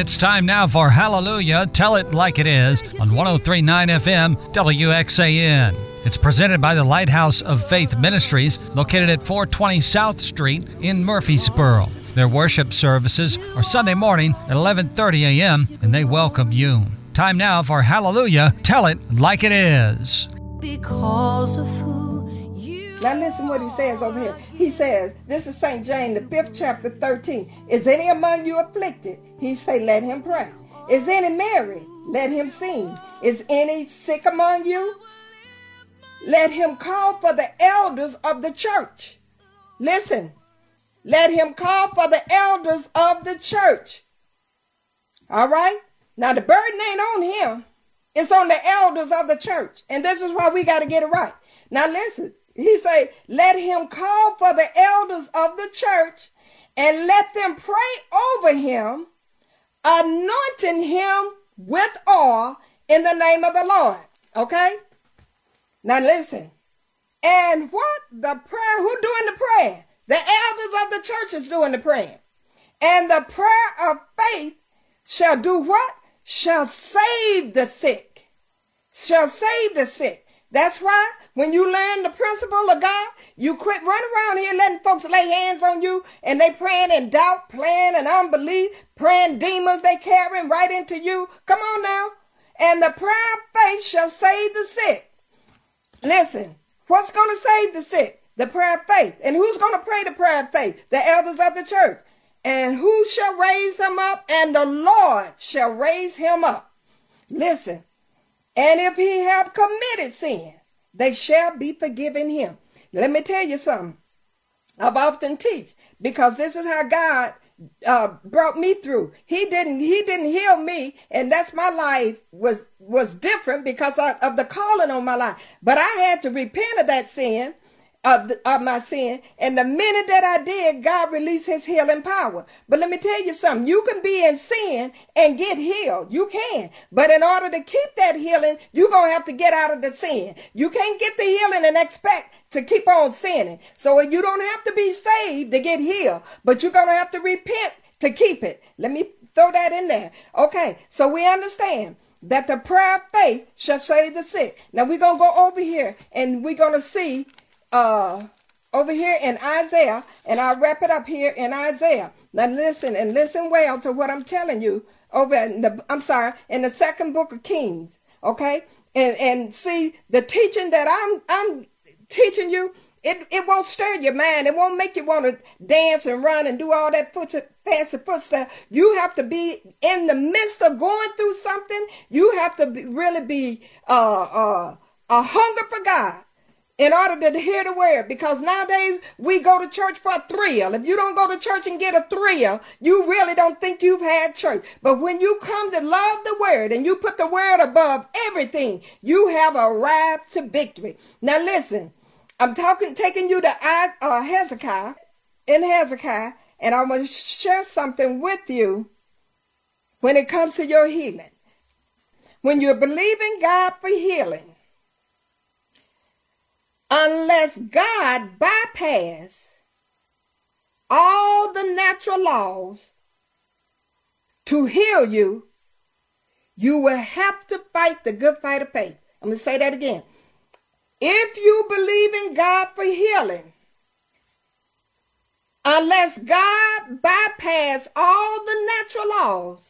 It's time now for Hallelujah. Tell it like it is on 1039 FM WXAN. It's presented by the Lighthouse of Faith Ministries, located at 420 South Street in Murfreesboro. Their worship services are Sunday morning at 11:30 a.m. and they welcome you. Time now for Hallelujah. Tell it like it is. Because of who Now listen what he says over here. He says, this is St. James, the fifth chapter, 13. Is any among you afflicted? He say, let him pray. Is any merry? Let him sing. Is any sick among you? Let him call for the elders of the church. Listen, let him call for the elders of the church. All right? Now the burden ain't on him. It's on the elders of the church. And this is why we got to get it right. Now listen, he say, let him call for the elders of the church and let them pray over him, anointing him with oil in the name of the Lord. Okay? Now listen. And what the prayer, who doing the prayer? The elders of the church is doing the prayer. And the prayer of faith shall do what? Shall save the sick. Shall save the sick. That's why when you learn the principle of God, you quit running around here letting folks lay hands on you and they praying in doubt, praying in unbelief, praying demons they carrying right into you. Come on now. And the prayer of faith shall save the sick. Listen, what's going to save the sick? The prayer of faith. And who's going to pray the prayer of faith? The elders of the church. And who shall raise him up? And the Lord shall raise him up. Listen. And if he have committed sin, they shall be forgiven him. Let me tell you something. I've often teach because this is how God uh, brought me through. He didn't. He didn't heal me, and that's my life was was different because of, of the calling on my life. But I had to repent of that sin, of, of my sin, and the minute that I did, God released His healing power. But let me tell you something: you can be in sin and get healed. You can, but in order to keep that healing, you're gonna have to get out of the sin. You can't get the healing and expect to keep on sinning. So you don't have to be saved to get healed, but you're going to have to repent to keep it. Let me throw that in there. Okay, so we understand that the prayer of faith shall save the sick. Now we're going to go over here and we're going to see uh over here in Isaiah, and I'll wrap it up here in Isaiah. Now listen and listen well to what I'm telling you over in the I'm sorry, in the second book of Kings. Okay? And and see the teaching that I'm I'm teaching you, it, it won't stir your mind. It won't make you want to dance and run and do all that foot fancy foot stuff. You have to be in the midst of going through something. You have to be, really be uh, uh, a hunger for God in order to hear the word. Because nowadays we go to church for a thrill. If you don't go to church and get a thrill, you really don't think you've had church. But when you come to love the word and you put the word above everything, you have arrived to victory. Now listen. I'm talking, taking you to uh, Hezekiah, in Hezekiah, and I'm going to share something with you when it comes to your healing. When you're believing God for healing, unless God bypass all the natural laws to heal you, you will have to fight the good fight of faith. I'm going to say that again. If you believe in God for healing, unless God bypass all the natural laws,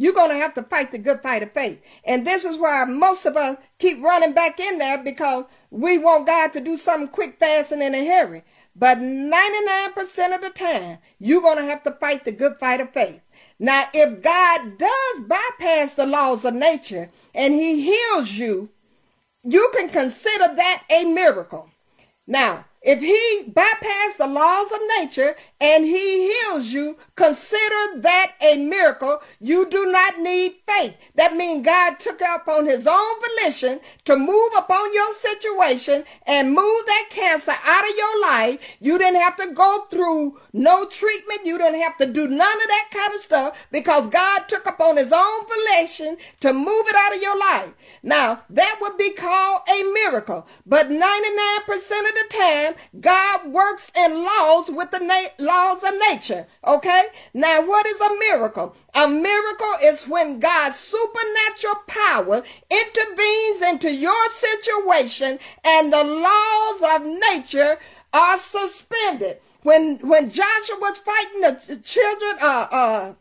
you're going to have to fight the good fight of faith. And this is why most of us keep running back in there because we want God to do something quick, fast, and in a hurry. But 99% of the time, you're going to have to fight the good fight of faith. Now, if God does bypass the laws of nature and he heals you, you can consider that a miracle. Now, if he bypassed the laws of nature and he heals you, consider that a miracle. You do not need faith. That means God took up on his own volition to move upon your situation and move that cancer out of your life. You didn't have to go through no treatment. You didn't have to do none of that kind of stuff because God took upon his own volition to move it out of your life. Now, that would be called a miracle. But 99% of the time, God works and laws with the na- laws of nature. Okay? Now, what is a miracle? A miracle is when God's supernatural power intervenes into your situation and the laws of nature are suspended. When when Joshua was fighting the children, uh, uh,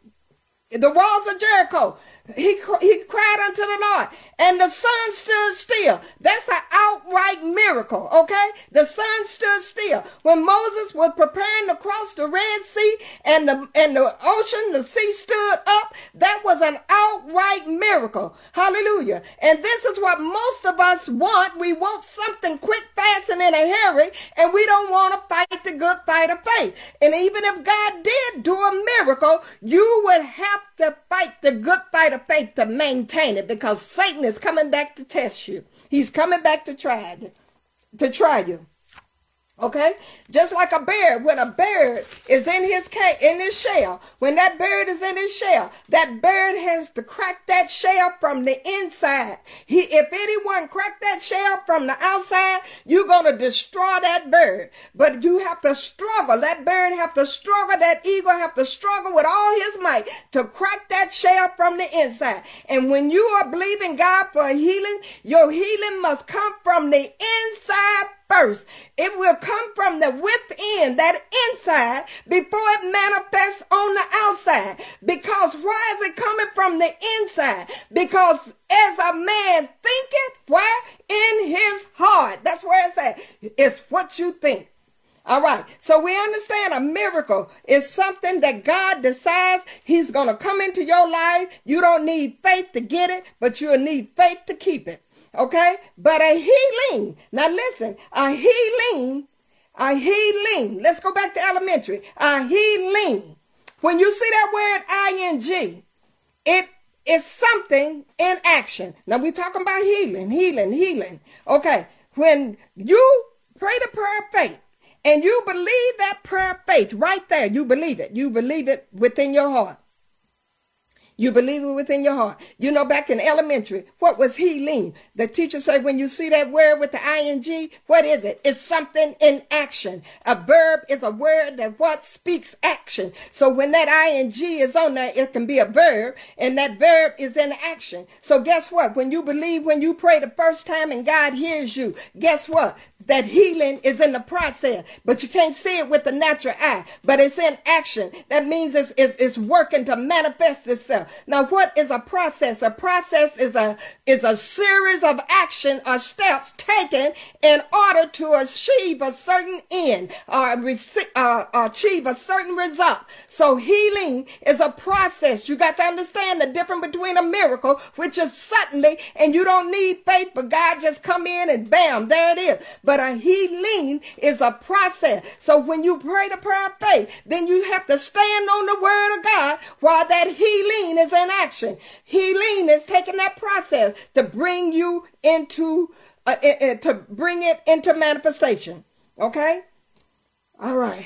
the walls of Jericho, he, he cried unto the Lord and the sun stood still. That's an outright miracle. Okay. The sun stood still when Moses was preparing to cross the Red Sea and the, and the ocean, the sea stood up. That was an outright miracle. Hallelujah. And this is what most of us want. We want something quick, fast, and in a hurry. And we don't want to fight the good fight of faith. And even if God did do a miracle, you would have to fight the good fight of faith to maintain it because Satan is coming back to test you. He's coming back to try to try you. Okay, just like a bird, when a bird is in his cage, in his shell, when that bird is in his shell, that bird has to crack that shell from the inside. He, if anyone crack that shell from the outside, you're gonna destroy that bird. But you have to struggle. That bird have to struggle. That eagle have to struggle with all his might to crack that shell from the inside. And when you are believing God for healing, your healing must come from the inside first. It will come from the within, that inside, before it manifests on the outside. Because why is it coming from the inside? Because as a man thinketh, where? In his heart. That's where it's at. It's what you think. All right. So we understand a miracle is something that God decides he's going to come into your life. You don't need faith to get it, but you'll need faith to keep it. Okay? But a healing. Now listen, a healing, a healing. Let's go back to elementary. A healing. When you see that word ing, it is something in action. Now we're talking about healing, healing, healing. Okay. When you pray the prayer of faith, and you believe that prayer of faith right there, you believe it. You believe it within your heart. You believe it within your heart. You know, back in elementary, what was healing? The teacher said, when you see that word with the ing, what is it? It's something in action. A verb is a word that what speaks action. So when that ing is on there, it can be a verb, and that verb is in action. So guess what? When you believe, when you pray the first time and God hears you, guess what? that healing is in the process, but you can't see it with the natural eye, but it's in action. That means it's, it's, it's working to manifest itself. Now, what is a process? A process is a, is a series of action or steps taken in order to achieve a certain end or uh, achieve a certain result. So healing is a process. You got to understand the difference between a miracle, which is suddenly, and you don't need faith, but God just come in and bam, there it is. But a healing is a process. So when you pray the prayer of faith, then you have to stand on the word of God while that healing is in action. Healing is taking that process to bring you into, uh, uh, to bring it into manifestation. Okay? All right.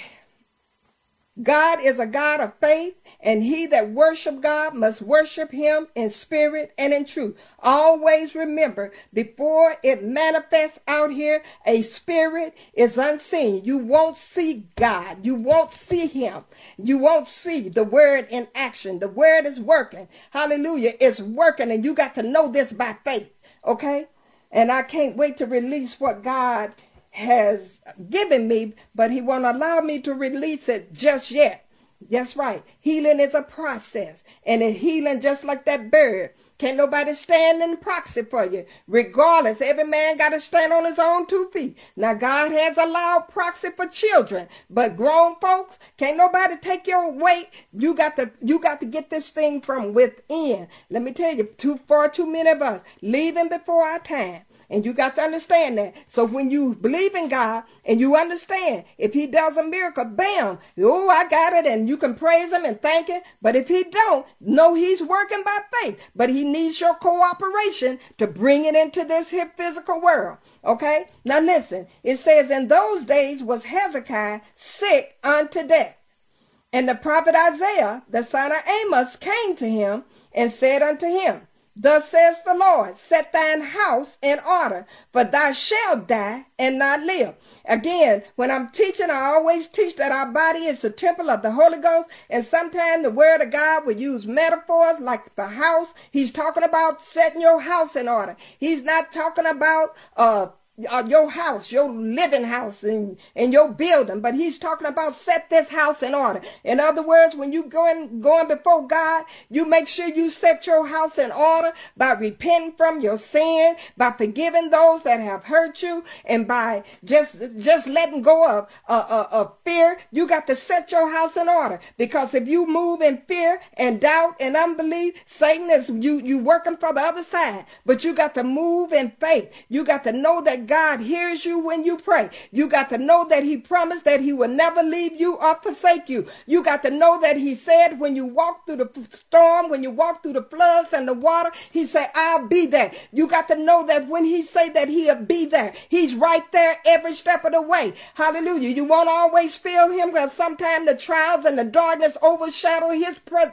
God is a God of faith, and he that worship God must worship him in spirit and in truth. Always remember, before it manifests out here, a spirit is unseen. You won't see God. You won't see him. You won't see the word in action. The word is working. Hallelujah. It's working, and you got to know this by faith. Okay? And I can't wait to release what God has given me, but he won't allow me to release it just yet. That's right. Healing is a process. And in healing, just like that bird, can't nobody stand in proxy for you. Regardless, every man got to stand on his own two feet. Now, God has allowed proxy for children, but grown folks, can't nobody take your weight. You got to, you got to get this thing from within. Let me tell you, too far too many of us leaving before our time. And you got to understand that. So when you believe in God and you understand, if he does a miracle, bam, oh, I got it. And you can praise him and thank him. But if he don't, know he's working by faith. But he needs your cooperation to bring it into this here physical world. Okay? Now listen, it says, in those days was Hezekiah sick unto death. And the prophet Isaiah, the son of Amos, came to him and said unto him, Thus says the Lord, set thine house in order, for thou shalt die and not live. Again, when I'm teaching, I always teach that our body is the temple of the Holy Ghost. And sometimes the word of God will use metaphors like the house. He's talking about setting your house in order. He's not talking about, uh, uh, your house, your living house, and, and your building. But he's talking about set this house in order. In other words, when you going going before God, you make sure you set your house in order by repenting from your sin, by forgiving those that have hurt you, and by just just letting go of uh, uh, fear. You got to set your house in order because if you move in fear and doubt and unbelief, Satan is you you working for the other side. But you got to move in faith. You got to know that God hears you when you pray. You got to know that He promised that He will never leave you or forsake you. You got to know that He said when you walk through the storm, when you walk through the floods and the water, He said, I'll be there. You got to know that when He say that He'll be there, He's right there every step of the way. Hallelujah. You won't always feel Him because sometimes the trials and the darkness overshadow His pre-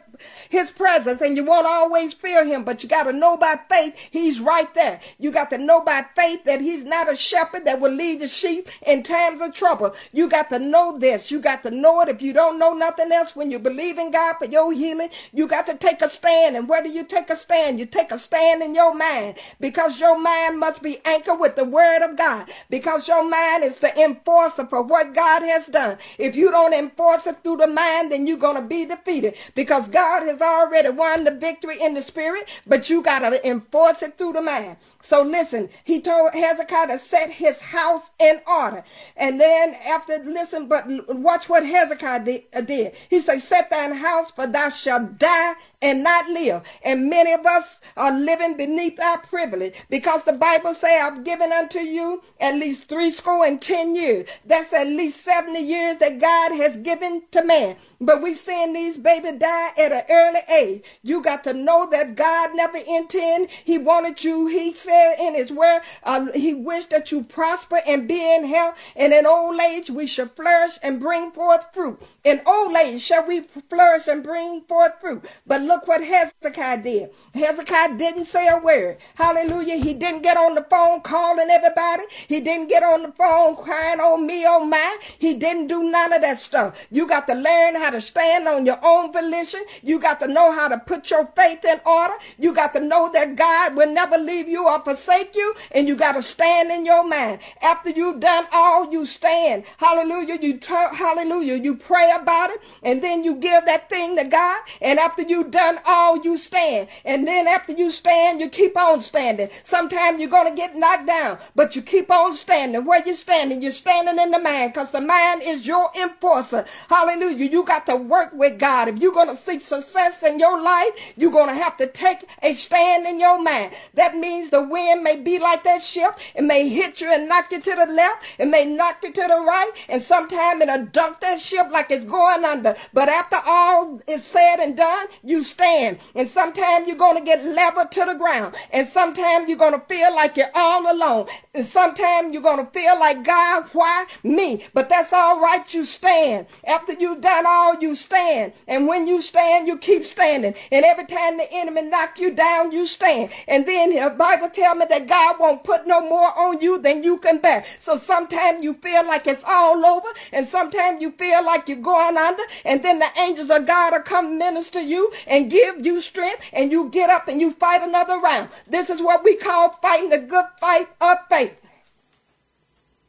His presence, and you won't always feel Him. But you got to know by faith He's right there. You got to know by faith that He's not a shepherd that will lead the sheep in times of trouble. You got to know this. You got to know it. If you don't know nothing else, when you believe in God for your healing, you got to take a stand. And where do you take a stand? You take a stand in your mind because your mind must be anchored with the word of God because your mind is the enforcer for what God has done. If you don't enforce it through the mind, then you're going to be defeated because God has already won the victory in the spirit, but you got to enforce it through the mind. So listen, he told Hezekiah to set his house in order. And then after, listen, but watch what Hezekiah did. Uh. He said, set thine house for thou shalt die and not live. And many of us are living beneath our privilege because the Bible say I've given unto you at least three score and ten years. That's at least 70 years that God has given to man. But we seeing these baby die at an early age. You got to know that God never intend. He wanted you. He said in his word, uh, he wished that you prosper and be in health. And in old age, we shall flourish and bring forth fruit. In old age shall we flourish and bring forth fruit. But look what Hezekiah did. Hezekiah didn't say a word. Hallelujah. He didn't get on the phone calling everybody. He didn't get on the phone crying on me, oh my. He didn't do none of that stuff. You got to learn how to stand on your own volition. You got to know how to put your faith in order. You got to know that God will never leave you or forsake you. And you got to stand in your mind. After you've done all, you stand. Hallelujah. You t- hallelujah. You pray about it. And then you give that thing to God. And after you've done done all, you stand. And then after you stand, you keep on standing. Sometimes you're going to get knocked down, but you keep on standing. Where you standing? You're standing in the mind because the mind is your enforcer. Hallelujah. You got to work with God. If you're going to seek success in your life, you're going to have to take a stand in your mind. That means the wind may be like that ship. It may hit you and knock you to the left. It may knock you to the right. And sometimes it'll dunk that ship like it's going under. But after all is said and done, you stand. And sometimes you're going to get leveled to the ground. And sometimes you're going to feel like you're all alone. And sometimes you're going to feel like, God, why me? But that's all right. You stand. After you've done all, you stand. And when you stand, you keep standing. And every time the enemy knock you down, you stand. And then the Bible tell me that God won't put no more on you than you can bear. So sometimes you feel like it's all over. And sometimes you feel like you're going under. And then the angels of God will come minister you and and give you strength and you get up and you fight another round. This is what we call fighting the good fight of faith.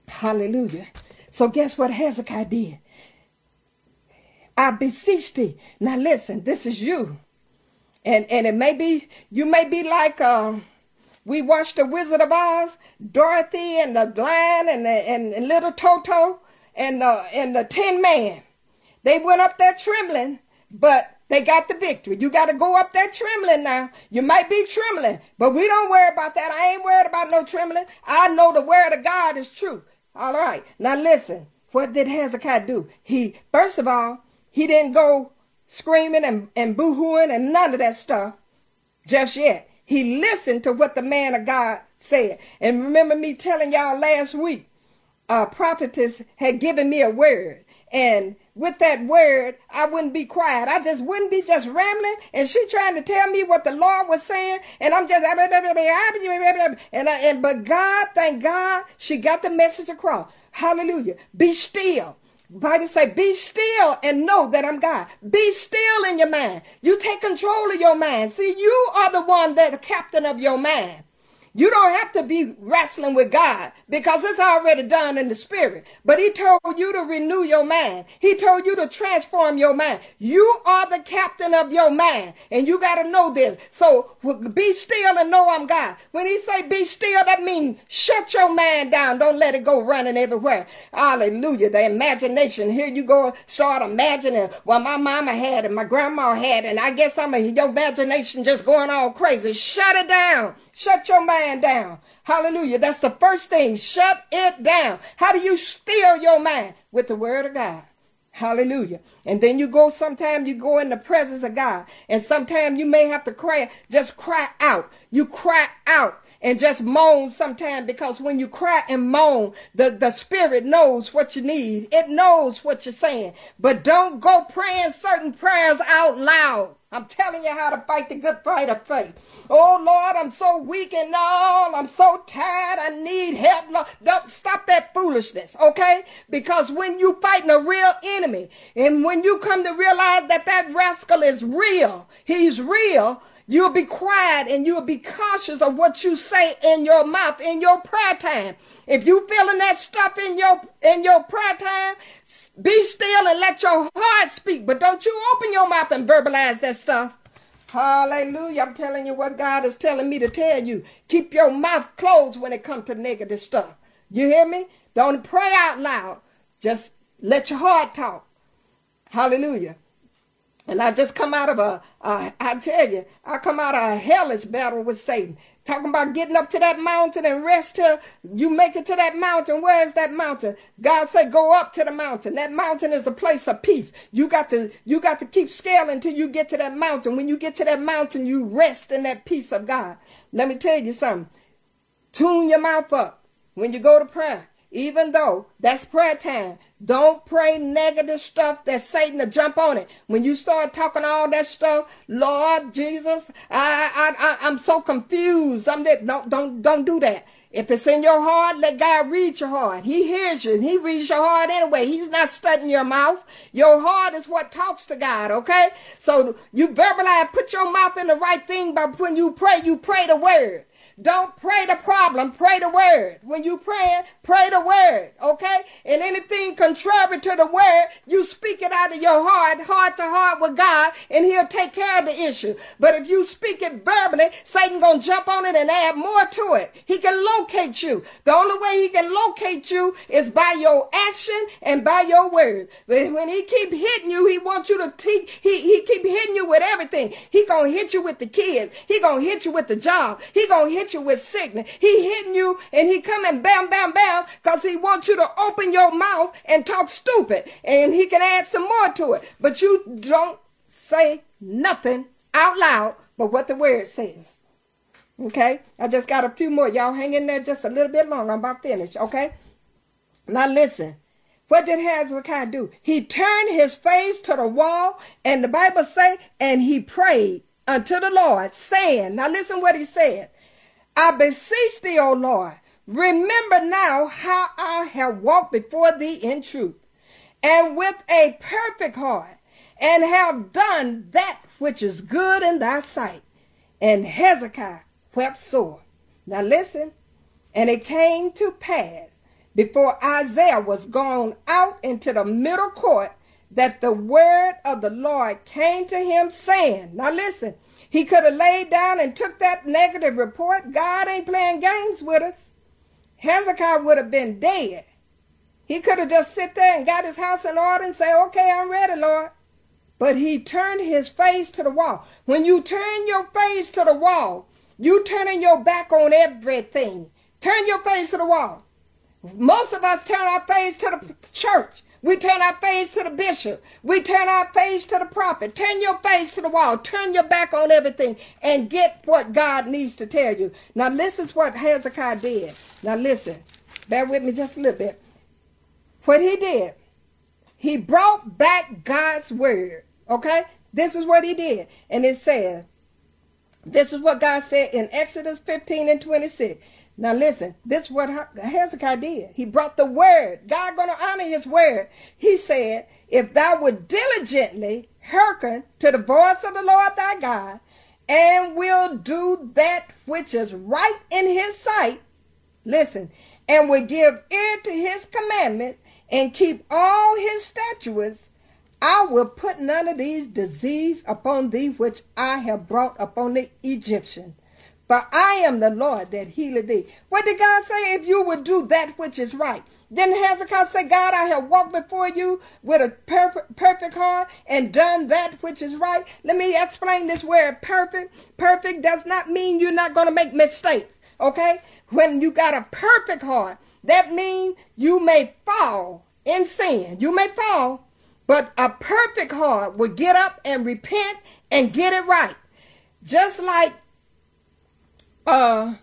Hallelujah. So guess what Hezekiah did? I beseech thee. Now listen, this is you. And and it may be you may be like uh, we watched the Wizard of Oz, Dorothy and the Lion and the, and, and little Toto and uh, and the Tin Man. They went up there trembling, but they got the victory. You got to go up there trembling now. You might be trembling, but we don't worry about that. I ain't worried about no trembling. I know the word of God is true. All right. Now listen. What did Hezekiah do? He, first of all, he didn't go screaming and, and boo-hooing and none of that stuff just yet. He listened to what the man of God said. And remember me telling y'all last week uh, prophetess had given me a word. And with that word, I wouldn't be quiet. I just wouldn't be just rambling. And she trying to tell me what the Lord was saying. And I'm just, and, I, and but God, thank God, she got the message across. Hallelujah. Be still. Bible say, be still and know that I'm God. Be still in your mind. You take control of your mind. See, you are the one that the captain of your mind. You don't have to be wrestling with God because it's already done in the spirit. But he told you to renew your mind. He told you to transform your mind. You are the captain of your mind and you got to know this. So be still and know I'm God. When he say be still, that means shut your mind down. Don't let it go running everywhere. Hallelujah. The imagination. Here you go start imagining well my mama had and my grandma had and I guess I'm a, your imagination just going all crazy. Shut it down. Shut your mind down. Hallelujah. That's the first thing. Shut it down. How do you still your mind? With the word of God. Hallelujah. And then you go, sometimes you go in the presence of God. And sometimes you may have to cry, just cry out. You cry out and just moan sometimes because when you cry and moan, the, the spirit knows what you need. It knows what you're saying. But don't go praying certain prayers out loud. I'm telling you how to fight the good fight of faith. Oh Lord, I'm so weak and all. I'm so tired. I need help. Lord. Don't stop that foolishness, okay? Because when you fighting a real enemy, and when you come to realize that that rascal is real, he's real, You'll be quiet and you'll be cautious of what you say in your mouth in your prayer time. If you feeling that stuff in your in your prayer time, be still and let your heart speak. But don't you open your mouth and verbalize that stuff. Hallelujah. I'm telling you what God is telling me to tell you. Keep your mouth closed when it comes to negative stuff. You hear me? Don't pray out loud. Just let your heart talk. Hallelujah. And I just come out of a, I tell you, I come out of a hellish battle with Satan. Talking about getting up to that mountain and rest till you make it to that mountain. Where is that mountain? God said, go up to the mountain. That mountain is a place of peace. You got to, you got to keep scaling until you get to that mountain. When you get to that mountain, you rest in that peace of God. Let me tell you something. Tune your mouth up when you go to prayer. Even though that's prayer time, don't pray negative stuff that Satan to jump on it. When you start talking all that stuff, Lord Jesus, I I, I am so confused. I'm that don't don't don't do that. If it's in your heart, let God read your heart. He hears you. He reads your heart anyway. He's not studying your mouth. Your heart is what talks to God, okay? So you verbalize, put your mouth in the right thing by when you pray, you pray the word. Don't pray the problem, pray the word. When you pray, pray the word, okay? And anything contrary to the word, you speak out of your heart, heart to heart with God, and he'll take care of the issue. But if you speak it verbally, Satan gonna jump on it and add more to it. He can locate you. The only way he can locate you is by your action and by your word. But when he keep hitting you, he wants you to teach, he, he keep hitting you with everything. He gonna hit you with the kids. He gonna hit you with the job. He gonna hit you with sickness. He hitting you and he coming bam, bam, bam because he wants you to open your mouth and talk stupid and he can add some more to it. But you don't say nothing out loud but what the word says. Okay? I just got a few more. Y'all hang in there just a little bit longer. I'm about finished. Okay? Now listen. What did Hezekiah do? He turned his face to the wall, and the Bible say, and he prayed unto the Lord, saying, Now listen what he said. I beseech thee, O Lord, remember now how I have walked before thee in truth and with a perfect heart, and have done that which is good in thy sight. And Hezekiah wept sore. Now listen, and it came to pass before Isaiah was gone out into the middle court that the word of the Lord came to him, saying, Now listen, he could have laid down and took that negative report. God ain't playing games with us. Hezekiah would have been dead. He could have just sit there and got his house in order and say, okay, I'm ready, Lord. But he turned his face to the wall. When you turn your face to the wall, you turning your back on everything. Turn your face to the wall. Most of us turn our face to the church. We turn our face to the bishop. We turn our face to the prophet. Turn your face to the wall. Turn your back on everything and get what God needs to tell you. Now, this is what Hezekiah did. Now, listen. Bear with me just a little bit. What he did, he brought back God's word. Okay? This is what he did. And it says, this is what God said in Exodus 15 and 26. Now listen, this is what Hezekiah did. He brought the word. God gonna honor his word. He said, if thou would diligently hearken to the voice of the Lord thy God, and will do that which is right in his sight, listen, and will give ear to his commandments, and keep all his statutes, I will put none of these disease upon thee which I have brought upon the Egyptian. For I am the Lord that healeth thee. What did God say? If you would do that which is right. Then Hezekiah said, God, I have walked before you with a perfect, perfect heart and done that which is right. Let me explain this word perfect. Perfect does not mean you're not going to make mistakes. Okay? When you got a perfect heart, that means you may fall in sin. You may fall, but a perfect heart will get up and repent and get it right. Just like uh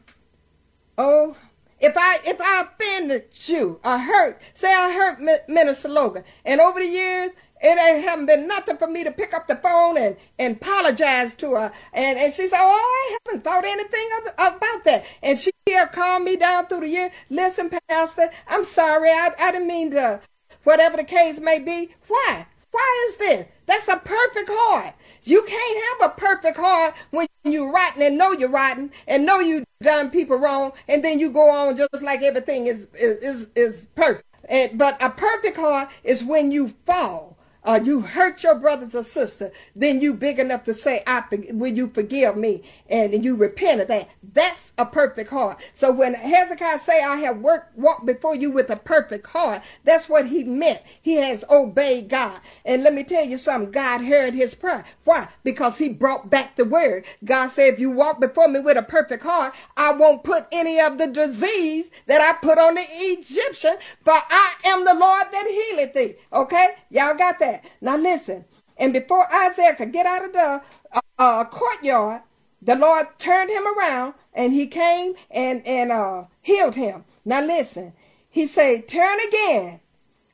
oh if I if I offended you I hurt, say I hurt Minister Logan, and over the years it ain't haven't been nothing for me to pick up the phone and, and apologize to her. And, and she said, Oh, I haven't thought anything of, about that. And she here calmed me down through the year. Listen, Pastor, I'm sorry. I, I didn't mean to whatever the case may be. Why? Why is this? That's a perfect heart. You can't have a perfect heart when you're rotten and know you're rotten and know you done people wrong, and then you go on just like everything is is is perfect. And, but a perfect heart is when you fall uh, you hurt your brothers or sister, then you big enough to say, I, will you forgive me? And you repent of that. That's a perfect heart. So when Hezekiah say, I have worked, walked before you with a perfect heart, that's what he meant. He has obeyed God. And let me tell you something. God heard his prayer. Why? Because he brought back the word. God said, if you walk before me with a perfect heart, I won't put any of the disease that I put on the Egyptian, for I am the Lord that healeth thee. Okay? Y'all got that? That. Now listen. And before Isaiah could get out of the uh, uh, courtyard, the Lord turned him around and he came and, and uh, healed him. Now listen. He said, Turn again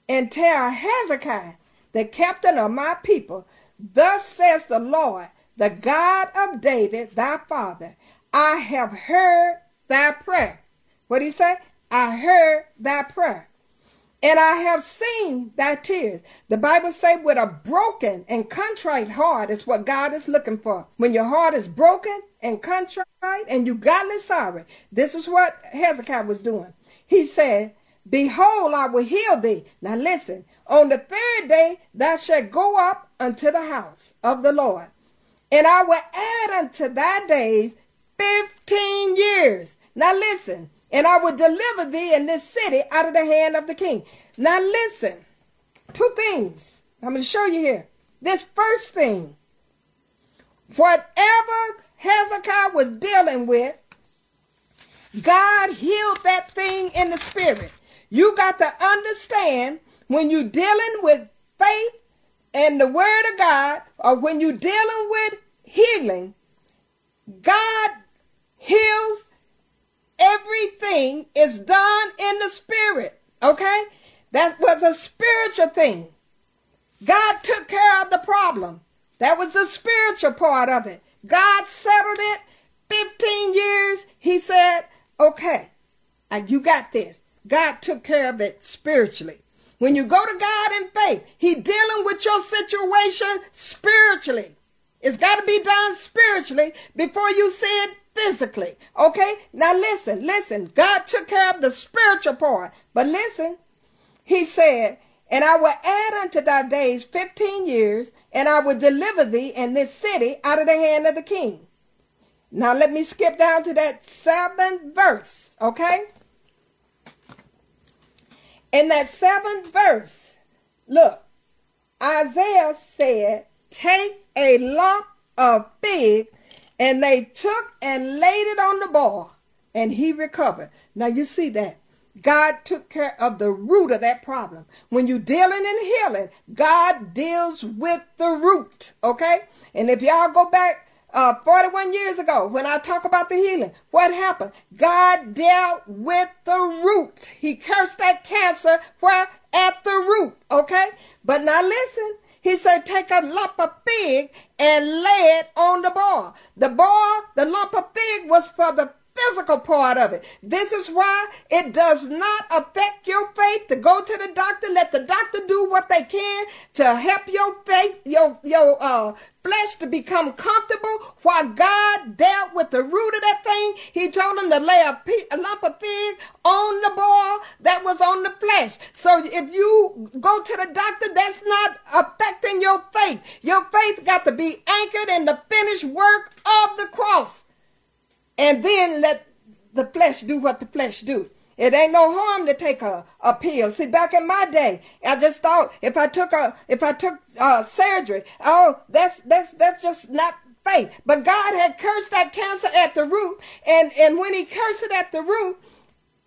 and tell Hezekiah, the captain of my people, Thus says the Lord, the God of David, thy father, I have heard thy prayer. What did he say? I heard thy prayer and I have seen thy tears. The Bible say with a broken and contrite heart is what God is looking for. When your heart is broken and contrite and you godly sorry, this is what Hezekiah was doing. He said, Behold, I will heal thee. Now listen, on the third day thou shalt go up unto the house of the Lord, and I will add unto thy days fifteen years. Now listen, and I will deliver thee in this city out of the hand of the king. Now listen, two things I'm going to show you here. This first thing, whatever Hezekiah was dealing with, God healed that thing in the spirit. You got to understand when you're dealing with faith and the word of God, or when you're dealing with healing, God heals everything is done in the spirit. Okay? That was a spiritual thing. God took care of the problem. That was the spiritual part of it. God settled it. 15 years, he said, okay, uh, you got this. God took care of it spiritually. When you go to God in faith, he dealing with your situation spiritually. It's got to be done spiritually before you see it physically. Okay? Now listen, listen. God took care of the spiritual part. But listen, he said, And I will add unto thy days fifteen years, and I will deliver thee and this city out of the hand of the king. Now let me skip down to that seventh verse, okay? In that seventh verse, look, Isaiah said, Take a lump of fig and they took and laid it on the boy, and he recovered. Now you see that. God took care of the root of that problem. When you're dealing and healing, God deals with the root. Okay? And if y'all go back uh, 41 years ago, when I talk about the healing, what happened? God dealt with the root. He cursed that cancer where? At the root, Okay? But now listen. He said, take a lump of fig and lay it on the boil. The boil, the lump of fig was for the physical part of it. This is why it does not affect your faith to go to the doctor. Let the doctor do what they can to help your faith, your your uh, flesh to become comfortable. While God dealt with the root of that thing, He told him to lay a, a lump of fig on the boil that was on the flesh. So if you go to the doctor, that's not affecting to be anchored in the finished work of the cross and then let the flesh do what the flesh do. It ain't no harm to take a, a pill. See, back in my day, I just thought if I took a if I took uh, surgery, oh, that's that's that's just not faith. But God had cursed that cancer at the root, and and when He cursed it at the root,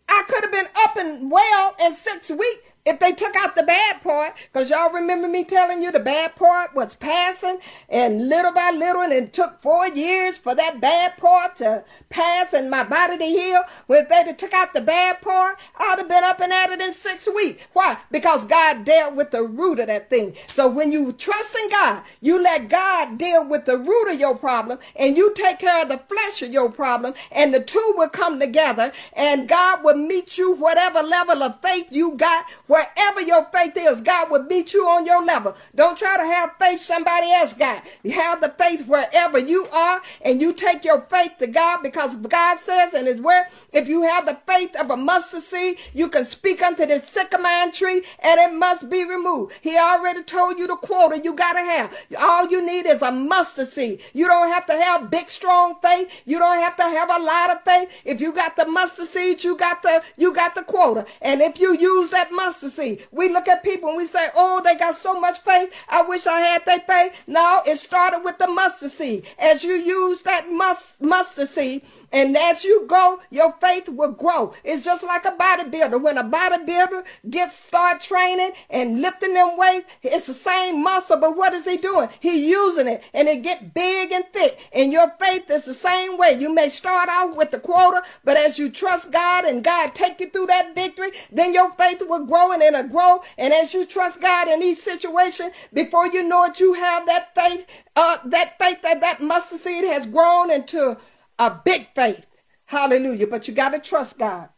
I could have been up and well in six weeks if they took out the bad part, because y'all remember me telling you the bad part was passing, and little by little, and it took four years for that bad part to pass and my body to heal. Well, if they took out the bad part, I'd have been up and at it in six weeks. Why? Because God dealt with the root of that thing. So when you trust in God, you let God deal with the root of your problem, and you take care of the flesh of your problem, and the two will come together, and God will meet you whatever level of faith you got Wherever your faith is, God will meet you on your level. Don't try to have faith somebody else got. You have the faith wherever you are, and you take your faith to God because God says in His Word, if you have the faith of a mustard seed, you can speak unto this sycamore tree, and it must be removed. He already told you the quota you gotta have. All you need is a mustard seed. You don't have to have big, strong faith. You don't have to have a lot of faith. If you got the mustard seed, you got the you got the quota. And if you use that mustard mustard seed. We look at people and we say, oh, they got so much faith. I wish I had that faith. No, it started with the mustard seed. As you use that must, mustard seed, and as you go, your faith will grow. It's just like a bodybuilder. When a bodybuilder gets start training and lifting them weights, it's the same muscle, but what is he doing? He using it and it get big and thick. And your faith is the same way. You may start out with the quota, but as you trust God and God take you through that victory, then your faith will grow and it'll grow. And as you trust God in each situation, before you know it, you have that faith, uh, that faith that that mustard seed has grown into a big faith. Hallelujah. But you got to trust God.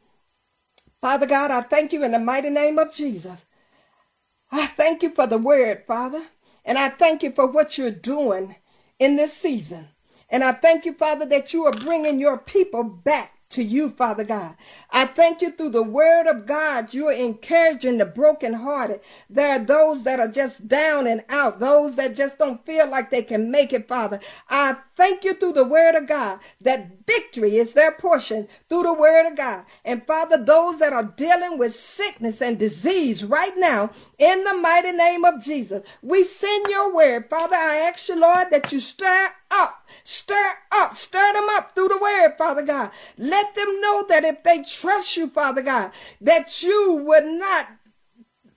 Father God, I thank you in the mighty name of Jesus. I thank you for the word, Father. And I thank you for what you're doing in this season. And I thank you, Father, that you are bringing your people back to you, Father God. I thank you through the word of God. You're encouraging the brokenhearted. There are those that are just down and out, those that just don't feel like they can make it, Father. I thank you through the word of God that victory is their portion through the word of God. And Father, those that are dealing with sickness and disease right now, in the mighty name of Jesus, we send your word. Father, I ask you, Lord, that you stir up, stir them up through the word, Father God. Let them know that if they trust you, Father God, that you would not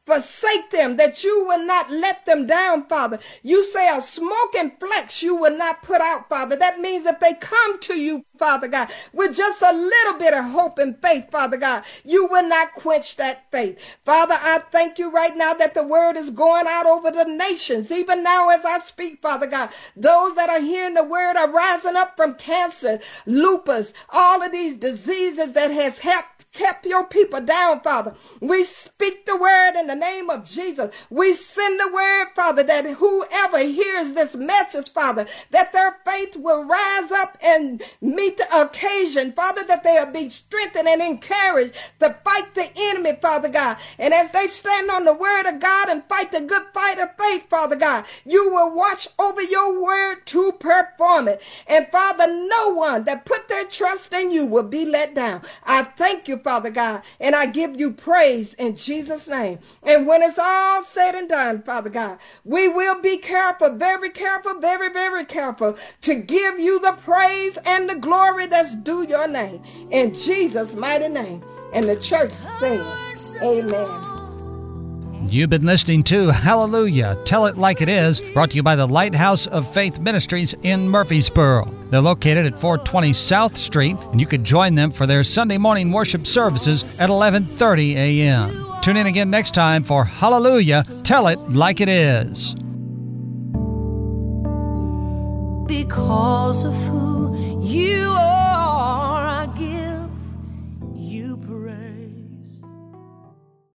forsake them, that you will not let them down, Father. You say a smoking flex you will not put out, Father. That means if they come to you, Father God, with just a little bit of hope and faith, Father God, you will not quench that faith. Father, I thank you right now that the word is going out over the nations, even now as I speak, Father God. Those that are hearing the word are rising up from cancer, lupus, all of these diseases that has helped kept your people down, Father. We speak the word in the name of Jesus. We send the word, Father, that whoever hears this message, Father, that their faith will rise up and meet the occasion, Father, that they'll be strengthened and encouraged to fight the enemy, Father God. And as they stand on the word of God and fight the good fight of faith, Father God, you will watch over your word to perform it. And Father, no one that put their trust in you will be let down. I thank you Father God. And I give you praise in Jesus' name. And when it's all said and done, Father God, we will be careful, very careful, very, very careful to give you the praise and the glory that's due your name. In Jesus' mighty name. And the church said, Amen. You've been listening to Hallelujah, Tell It Like It Is, brought to you by the Lighthouse of Faith Ministries in Murfreesboro. They're located at 420 South Street, and you can join them for their Sunday morning worship services at 11:30 a.m. Tune in again next time for Hallelujah, Tell It Like It Is. Because of who you are